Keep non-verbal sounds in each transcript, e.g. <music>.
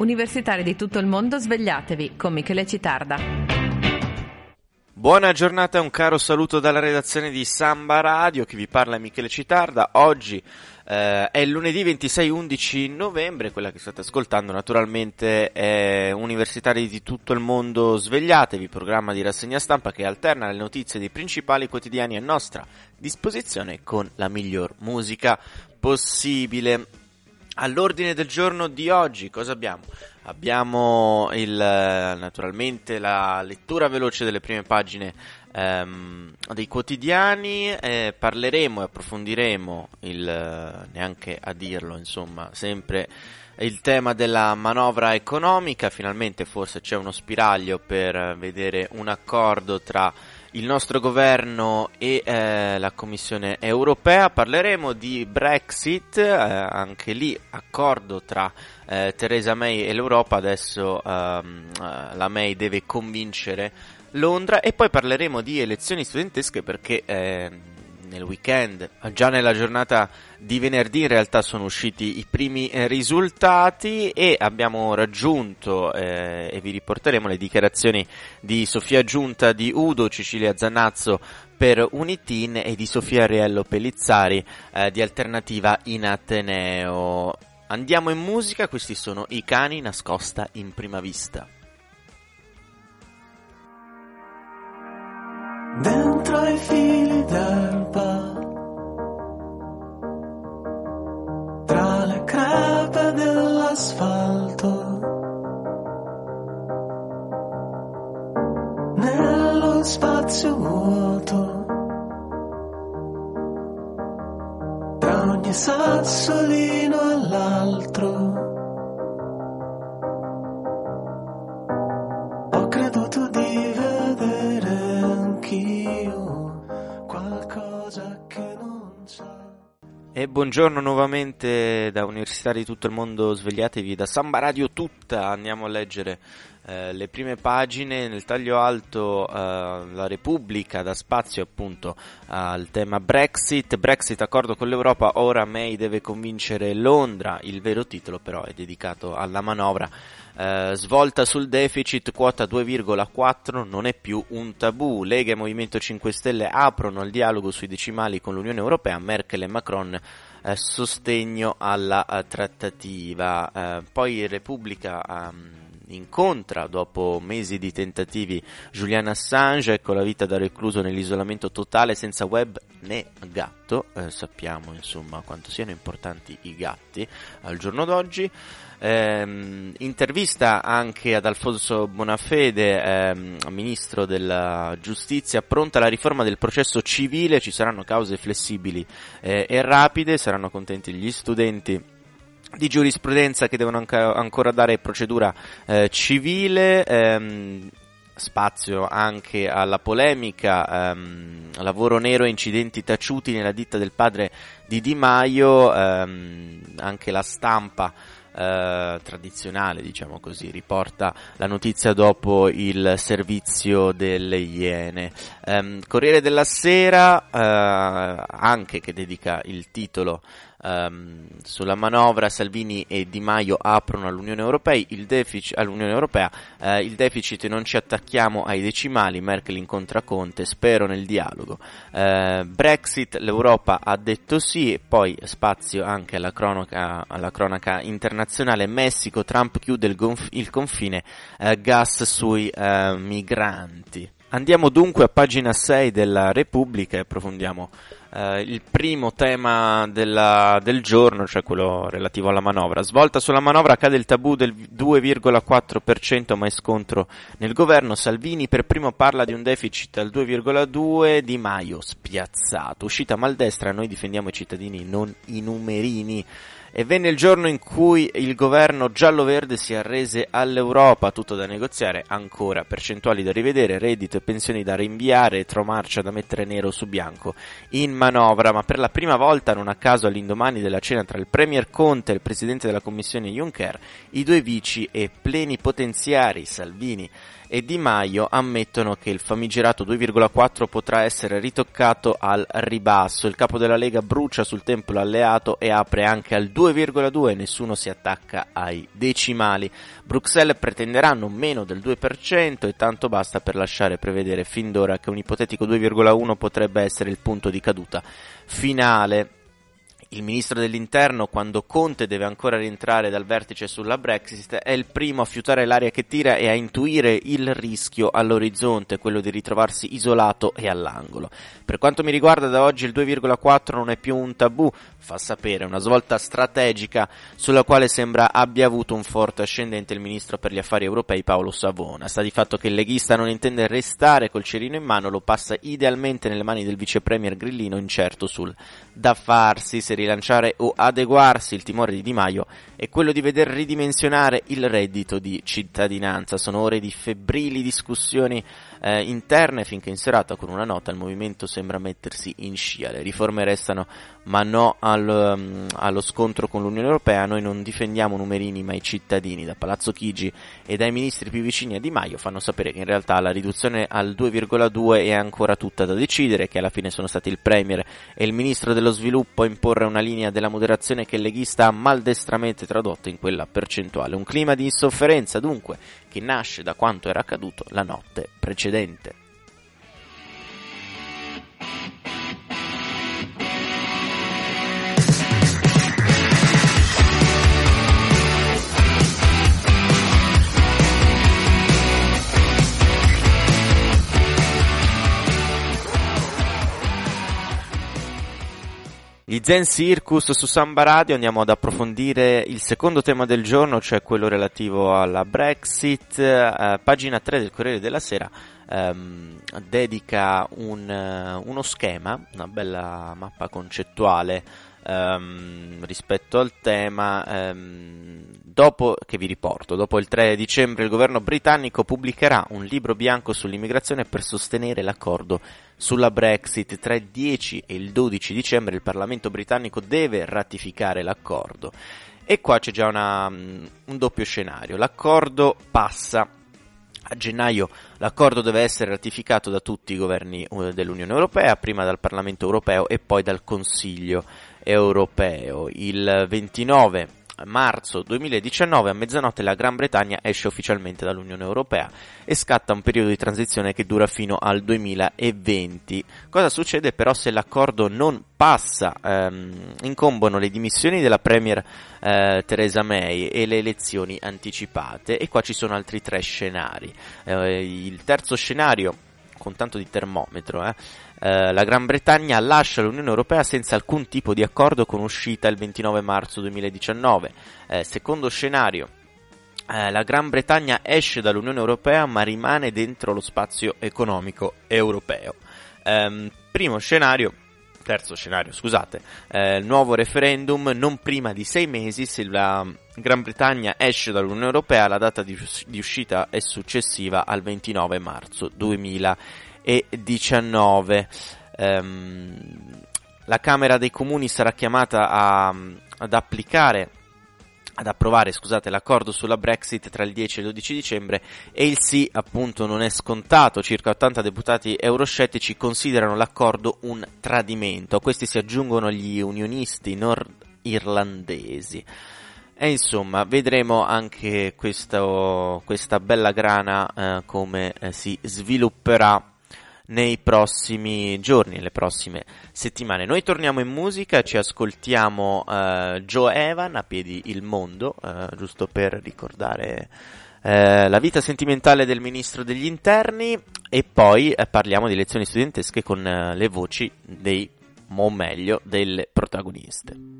Universitari di tutto il mondo, svegliatevi con Michele Citarda. Buona giornata e un caro saluto dalla redazione di Samba Radio, chi vi parla Michele Citarda. Oggi eh, è lunedì 26-11 novembre, quella che state ascoltando naturalmente è Universitari di tutto il mondo svegliatevi, programma di rassegna stampa che alterna le notizie dei principali quotidiani a nostra disposizione con la miglior musica possibile. All'ordine del giorno di oggi cosa abbiamo? Abbiamo il, naturalmente la lettura veloce delle prime pagine ehm, dei quotidiani, eh, parleremo e approfondiremo il, neanche a dirlo, insomma, sempre il tema della manovra economica, finalmente forse c'è uno spiraglio per vedere un accordo tra il nostro governo e eh, la Commissione europea. Parleremo di Brexit, eh, anche lì accordo tra eh, Theresa May e l'Europa. Adesso ehm, eh, la May deve convincere Londra e poi parleremo di elezioni studentesche perché ehm, nel weekend, già nella giornata di venerdì in realtà sono usciti i primi eh, risultati e abbiamo raggiunto eh, e vi riporteremo le dichiarazioni di Sofia Giunta di Udo, Cecilia Zanazzo per Unitin e di Sofia Riello Pellizzari eh, di Alternativa in Ateneo. Andiamo in musica, questi sono i cani nascosta in prima vista. E buongiorno nuovamente da universitari di tutto il mondo, svegliatevi da Samba Radio tutta, andiamo a leggere eh, le prime pagine, nel taglio alto eh, la Repubblica dà spazio appunto al tema Brexit, Brexit accordo con l'Europa, ora May deve convincere Londra, il vero titolo però è dedicato alla manovra eh, svolta sul deficit, quota 2,4 non è più un tabù. Lega e Movimento 5 Stelle aprono il dialogo sui decimali con l'Unione Europea, Merkel e Macron eh, sostegno alla uh, trattativa. Uh, poi Repubblica um, incontra dopo mesi di tentativi Julian Assange, ecco la vita da recluso nell'isolamento totale senza web né gatto, eh, sappiamo insomma quanto siano importanti i gatti al giorno d'oggi. Ehm, intervista anche ad Alfonso Bonafede, ehm, ministro della giustizia, pronta la riforma del processo civile, ci saranno cause flessibili eh, e rapide, saranno contenti gli studenti di giurisprudenza che devono anca, ancora dare procedura eh, civile, ehm, spazio anche alla polemica, ehm, lavoro nero e incidenti taciuti nella ditta del padre di Di Maio, ehm, anche la stampa eh, tradizionale, diciamo così, riporta la notizia dopo il servizio delle Iene. Um, Corriere della Sera, uh, anche che dedica il titolo um, sulla manovra, Salvini e Di Maio aprono all'Unione Europea, il deficit, all'Unione Europea, uh, il deficit non ci attacchiamo ai decimali, Merkel incontra Conte, spero nel dialogo. Brexit, l'Europa ha detto sì, poi spazio anche alla cronaca, alla cronaca internazionale, Messico, Trump chiude il, gonf- il confine, gas sui migranti. Andiamo dunque a pagina 6 della Repubblica e approfondiamo eh, il primo tema della, del giorno, cioè quello relativo alla manovra. Svolta sulla manovra cade il tabù del 2,4% mai scontro nel governo. Salvini per primo parla di un deficit al 2,2%, Di Maio spiazzato. Uscita maldestra, noi difendiamo i cittadini, non i numerini e venne il giorno in cui il governo giallo-verde si arrese all'Europa, tutto da negoziare, ancora percentuali da rivedere, reddito e pensioni da rinviare, tromarcia da mettere nero su bianco. In manovra, ma per la prima volta, non a caso all'indomani della cena tra il Premier Conte e il Presidente della Commissione Juncker, i due vici e plenipotenziari Salvini e Di Maio ammettono che il famigerato 2,4 potrà essere ritoccato al ribasso. Il capo della Lega brucia sul tempio alleato e apre anche al 2 2,2 nessuno si attacca ai decimali. Bruxelles pretenderà non meno del 2% e tanto basta per lasciare prevedere fin d'ora che un ipotetico 2,1 potrebbe essere il punto di caduta finale il ministro dell'interno, quando Conte deve ancora rientrare dal vertice sulla Brexit, è il primo a fiutare l'aria che tira e a intuire il rischio all'orizzonte, quello di ritrovarsi isolato e all'angolo. Per quanto mi riguarda, da oggi il 2,4 non è più un tabù, fa sapere una svolta strategica sulla quale sembra abbia avuto un forte ascendente il ministro per gli affari europei Paolo Savona. Sta di fatto che il leghista non intende restare col cerino in mano, lo passa idealmente nelle mani del vice premier Grillino, incerto sul da farsi se rilanciare o adeguarsi, il timore di Di Maio è quello di veder ridimensionare il reddito di cittadinanza. Sono ore di febbrili discussioni eh, interne finché in serata con una nota il movimento sembra mettersi in scia. Le riforme restano ma no al, um, allo scontro con l'Unione Europea. Noi non difendiamo numerini ma i cittadini. Da Palazzo Chigi e dai ministri più vicini a Di Maio fanno sapere che in realtà la riduzione al 2,2 è ancora tutta da decidere, che alla fine sono stati il Premier e il Ministro dello Sviluppo a imporre una linea della moderazione che il leghista ha maldestramente tradotto in quella percentuale. Un clima di insofferenza dunque che nasce da quanto era accaduto la notte precedente. Gli Zen Circus su Samba Radio andiamo ad approfondire il secondo tema del giorno, cioè quello relativo alla Brexit. Eh, pagina 3 del Corriere della Sera ehm, dedica un, uh, uno schema, una bella mappa concettuale ehm, rispetto al tema. Ehm, dopo che vi riporto, dopo il 3 dicembre il governo britannico pubblicherà un libro bianco sull'immigrazione per sostenere l'accordo sulla Brexit tra il 10 e il 12 dicembre il Parlamento britannico deve ratificare l'accordo. E qua c'è già una, un doppio scenario. L'accordo passa a gennaio l'accordo deve essere ratificato da tutti i governi eh, dell'Unione Europea, prima dal Parlamento Europeo e poi dal Consiglio Europeo. Il 29 marzo 2019 a mezzanotte la Gran Bretagna esce ufficialmente dall'Unione Europea e scatta un periodo di transizione che dura fino al 2020. Cosa succede però se l'accordo non passa? Ehm, incombono le dimissioni della Premier eh, Theresa May e le elezioni anticipate e qua ci sono altri tre scenari. Eh, il terzo scenario con tanto di termometro, eh, eh, la Gran Bretagna lascia l'Unione Europea senza alcun tipo di accordo con uscita il 29 marzo 2019. Eh, secondo scenario, eh, la Gran Bretagna esce dall'Unione Europea ma rimane dentro lo spazio economico europeo. Ehm, primo scenario, terzo scenario, scusate, eh, nuovo referendum non prima di sei mesi se la Gran Bretagna esce dall'Unione Europea, la data di, di uscita è successiva al 29 marzo 2020 e 19. Um, la Camera dei Comuni sarà chiamata a, ad applicare ad approvare scusate, l'accordo sulla Brexit tra il 10 e il 12 dicembre e il sì appunto non è scontato, circa 80 deputati euroscettici considerano l'accordo un tradimento, a questi si aggiungono gli unionisti nordirlandesi. E insomma, vedremo anche questo, questa bella grana eh, come eh, si svilupperà nei prossimi giorni, nelle prossime settimane. Noi torniamo in musica, ci ascoltiamo uh, Joe Evan a piedi il mondo, uh, giusto per ricordare uh, la vita sentimentale del ministro degli interni e poi parliamo di lezioni studentesche con le voci dei, o meglio, delle protagoniste.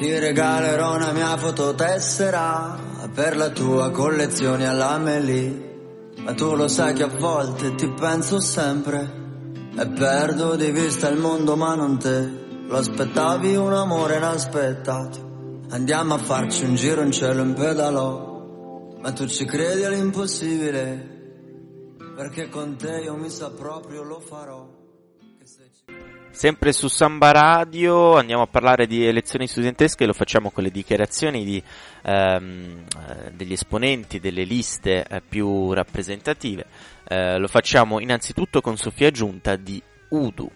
Ti regalerò una mia fototessera per la tua collezione all'Amelie. Ma tu lo sai che a volte ti penso sempre e perdo di vista il mondo ma non te. Lo aspettavi un amore inaspettato. Andiamo a farci un giro in cielo in pedalò. Ma tu ci credi all'impossibile. Perché con te io mi sa proprio lo farò. Sempre su Samba Radio andiamo a parlare di elezioni studentesche, lo facciamo con le dichiarazioni di, ehm, eh, degli esponenti delle liste eh, più rappresentative. Eh, lo facciamo innanzitutto con Sofia Giunta di Udu.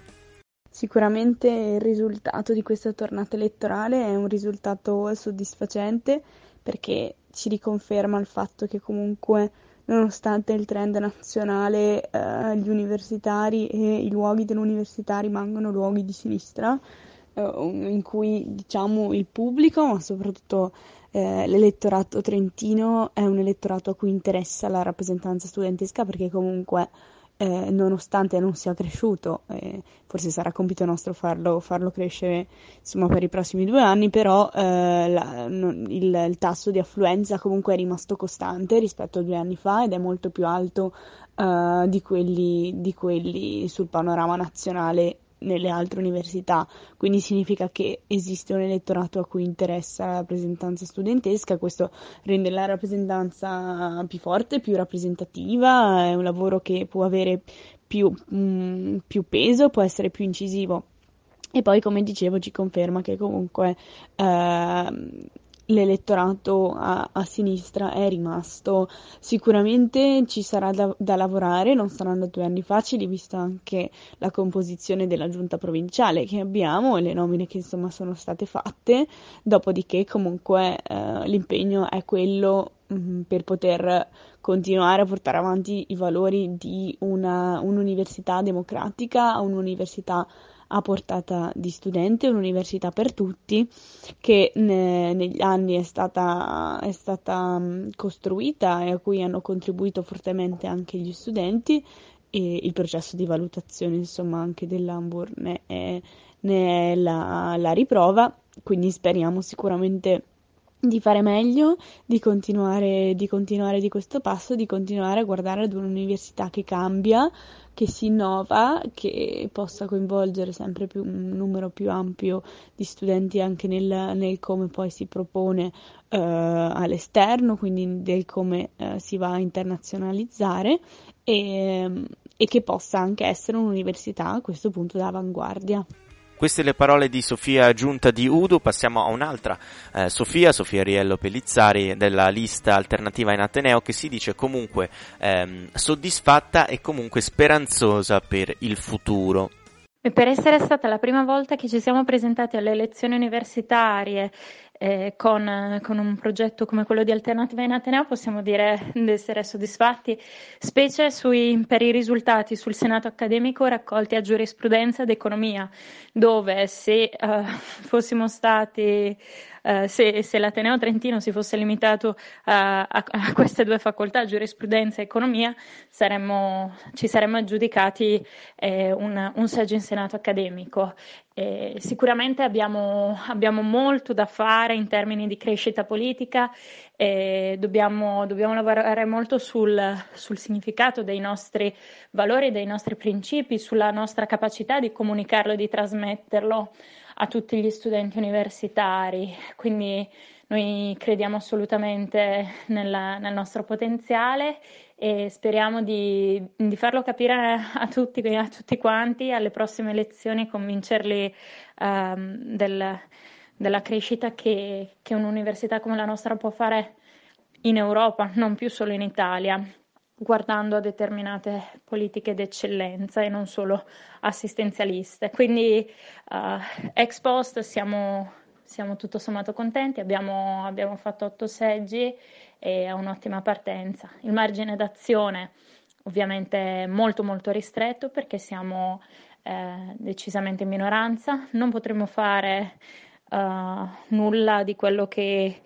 Sicuramente il risultato di questa tornata elettorale è un risultato soddisfacente perché ci riconferma il fatto che comunque nonostante il trend nazionale, eh, gli universitari e i luoghi dell'università rimangono luoghi di sinistra, eh, in cui diciamo il pubblico, ma soprattutto eh, l'elettorato trentino è un elettorato a cui interessa la rappresentanza studentesca perché comunque eh, nonostante non sia cresciuto, eh, forse sarà compito nostro farlo, farlo crescere insomma, per i prossimi due anni, però eh, la, non, il, il, tasso di affluenza comunque è rimasto costante rispetto a due anni fa ed è molto più alto eh, di quelli, di quelli sul panorama nazionale nelle altre università, quindi significa che esiste un elettorato a cui interessa la rappresentanza studentesca, questo rende la rappresentanza più forte, più rappresentativa, è un lavoro che può avere più, mh, mm, più peso, può essere più incisivo. E poi, come dicevo, ci conferma che comunque eh, l'elettorato a, a, sinistra è rimasto. Sicuramente ci sarà da, da, lavorare, non saranno due anni facili, vista anche la composizione della giunta provinciale che abbiamo e le nomine che insomma sono state fatte. Dopodiché, comunque, eh, l'impegno è quello mh, mm, per poter continuare a portare avanti i valori di una, un'università democratica, un'università a portata di studente, un'università per tutti che ne, negli anni è stata, è stata mm, costruita e a cui hanno contribuito fortemente anche gli studenti. E il processo di valutazione insomma anche dell'Ambur ne è, ne è la, la riprova, quindi speriamo sicuramente di fare meglio, di continuare, di continuare di questo passo, di continuare a guardare ad un'università che cambia, che si innova, che possa coinvolgere sempre più un numero più ampio di studenti anche nel, nel come poi si propone eh, all'esterno, quindi del come eh, si va a internazionalizzare e, e che possa anche essere un'università a questo punto d'avanguardia. Queste le parole di Sofia Giunta di Udo, passiamo a un'altra eh, Sofia, Sofia Riello Pellizzari della lista alternativa in Ateneo che si dice comunque ehm, soddisfatta e comunque speranzosa per il futuro. E per essere stata la prima volta che ci siamo presentati alle elezioni universitarie eh, con, con, un progetto come quello di Alternativa in Ateneo possiamo dire di essere soddisfatti, specie sui, per i risultati sul Senato accademico raccolti a giurisprudenza ed economia, dove se uh, fossimo stati Uh, se, se, l'Ateneo Trentino si fosse limitato a, a, a, queste due facoltà, giurisprudenza e economia, saremmo, ci saremmo aggiudicati eh, un, un, seggio in Senato accademico. Eh, sicuramente abbiamo, abbiamo, molto da fare in termini di crescita politica e dobbiamo, dobbiamo lavorare molto sul, sul, significato dei nostri valori, dei nostri principi, sulla nostra capacità di comunicarlo e di trasmetterlo a tutti gli studenti universitari. Quindi noi crediamo assolutamente nella, nel nostro potenziale e speriamo di, di farlo capire a tutti, a tutti, quanti alle prossime elezioni e convincerli um, del, della crescita che, che un'università come la nostra può fare in Europa, non più solo in Italia guardando a determinate politiche d'eccellenza e non solo assistenzialiste. Quindi uh, ex post siamo, siamo tutto sommato contenti, abbiamo, abbiamo fatto otto seggi e un'ottima partenza. Il margine d'azione ovviamente è molto molto ristretto perché siamo eh, decisamente in minoranza, non potremo fare uh, nulla di quello che,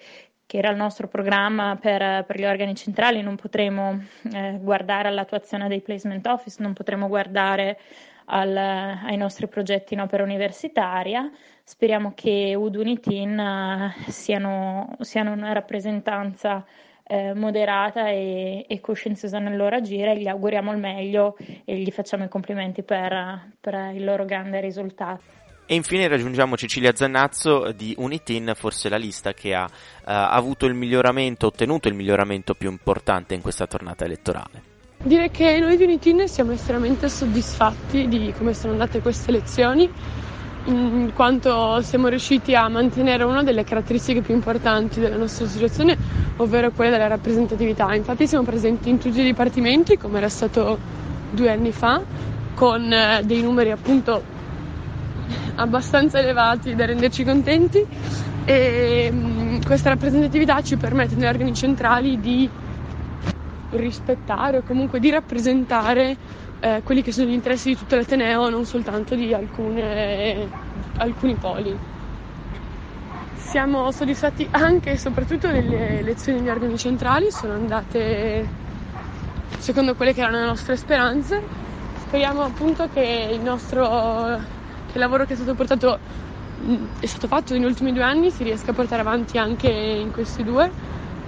che era il nostro programma per, per, gli organi centrali, non potremo eh, guardare all'attuazione dei placement office, non potremo guardare al, ai nostri progetti in opera universitaria. Speriamo che Udunitin uh, siano, siano una rappresentanza eh, moderata e, e, coscienziosa nel loro agire, gli auguriamo il meglio e gli facciamo i complimenti per, per il loro grande risultato. E infine raggiungiamo Cecilia Zannazzo di Unitin, forse la lista che ha uh, avuto il miglioramento, ottenuto il miglioramento più importante in questa tornata elettorale. Direi che noi di Unitin siamo estremamente soddisfatti di come sono andate queste lezioni, in quanto siamo riusciti a mantenere una delle caratteristiche più importanti della nostra associazione, ovvero quella della rappresentatività. Infatti siamo presenti in tutti i dipartimenti, come era stato due anni fa, con eh, dei numeri appunto <laughs> abbastanza elevati da renderci contenti e mm, questa rappresentatività ci permette negli organi centrali di rispettare o comunque di rappresentare eh, quelli che sono gli interessi di tutto l'Ateneo, non soltanto di alcune, alcuni poli. Siamo soddisfatti anche e soprattutto delle lezioni degli organi centrali, sono andate secondo quelle che erano le nostre speranze. Speriamo appunto che il nostro il lavoro che è stato portato è stato fatto negli ultimi due anni si riesca a portare avanti anche in questi due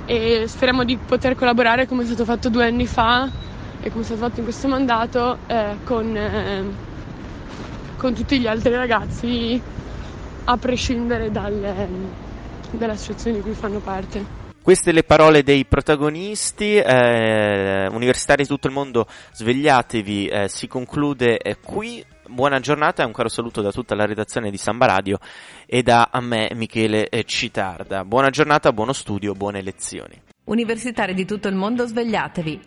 e speriamo di poter collaborare come è stato fatto due anni fa e come è stato fatto in questo mandato eh, con, eh, con, tutti gli altri ragazzi a prescindere eh, dall'associazione di cui fanno parte. Queste le parole dei protagonisti, eh, universitari di tutto il mondo, svegliatevi, eh, si conclude eh, qui. Buona giornata e un caro saluto da tutta la redazione di Samba Radio e da a me Michele eh, Citarda. Buona giornata, buono studio, buone lezioni. Universitari di tutto il mondo, svegliatevi.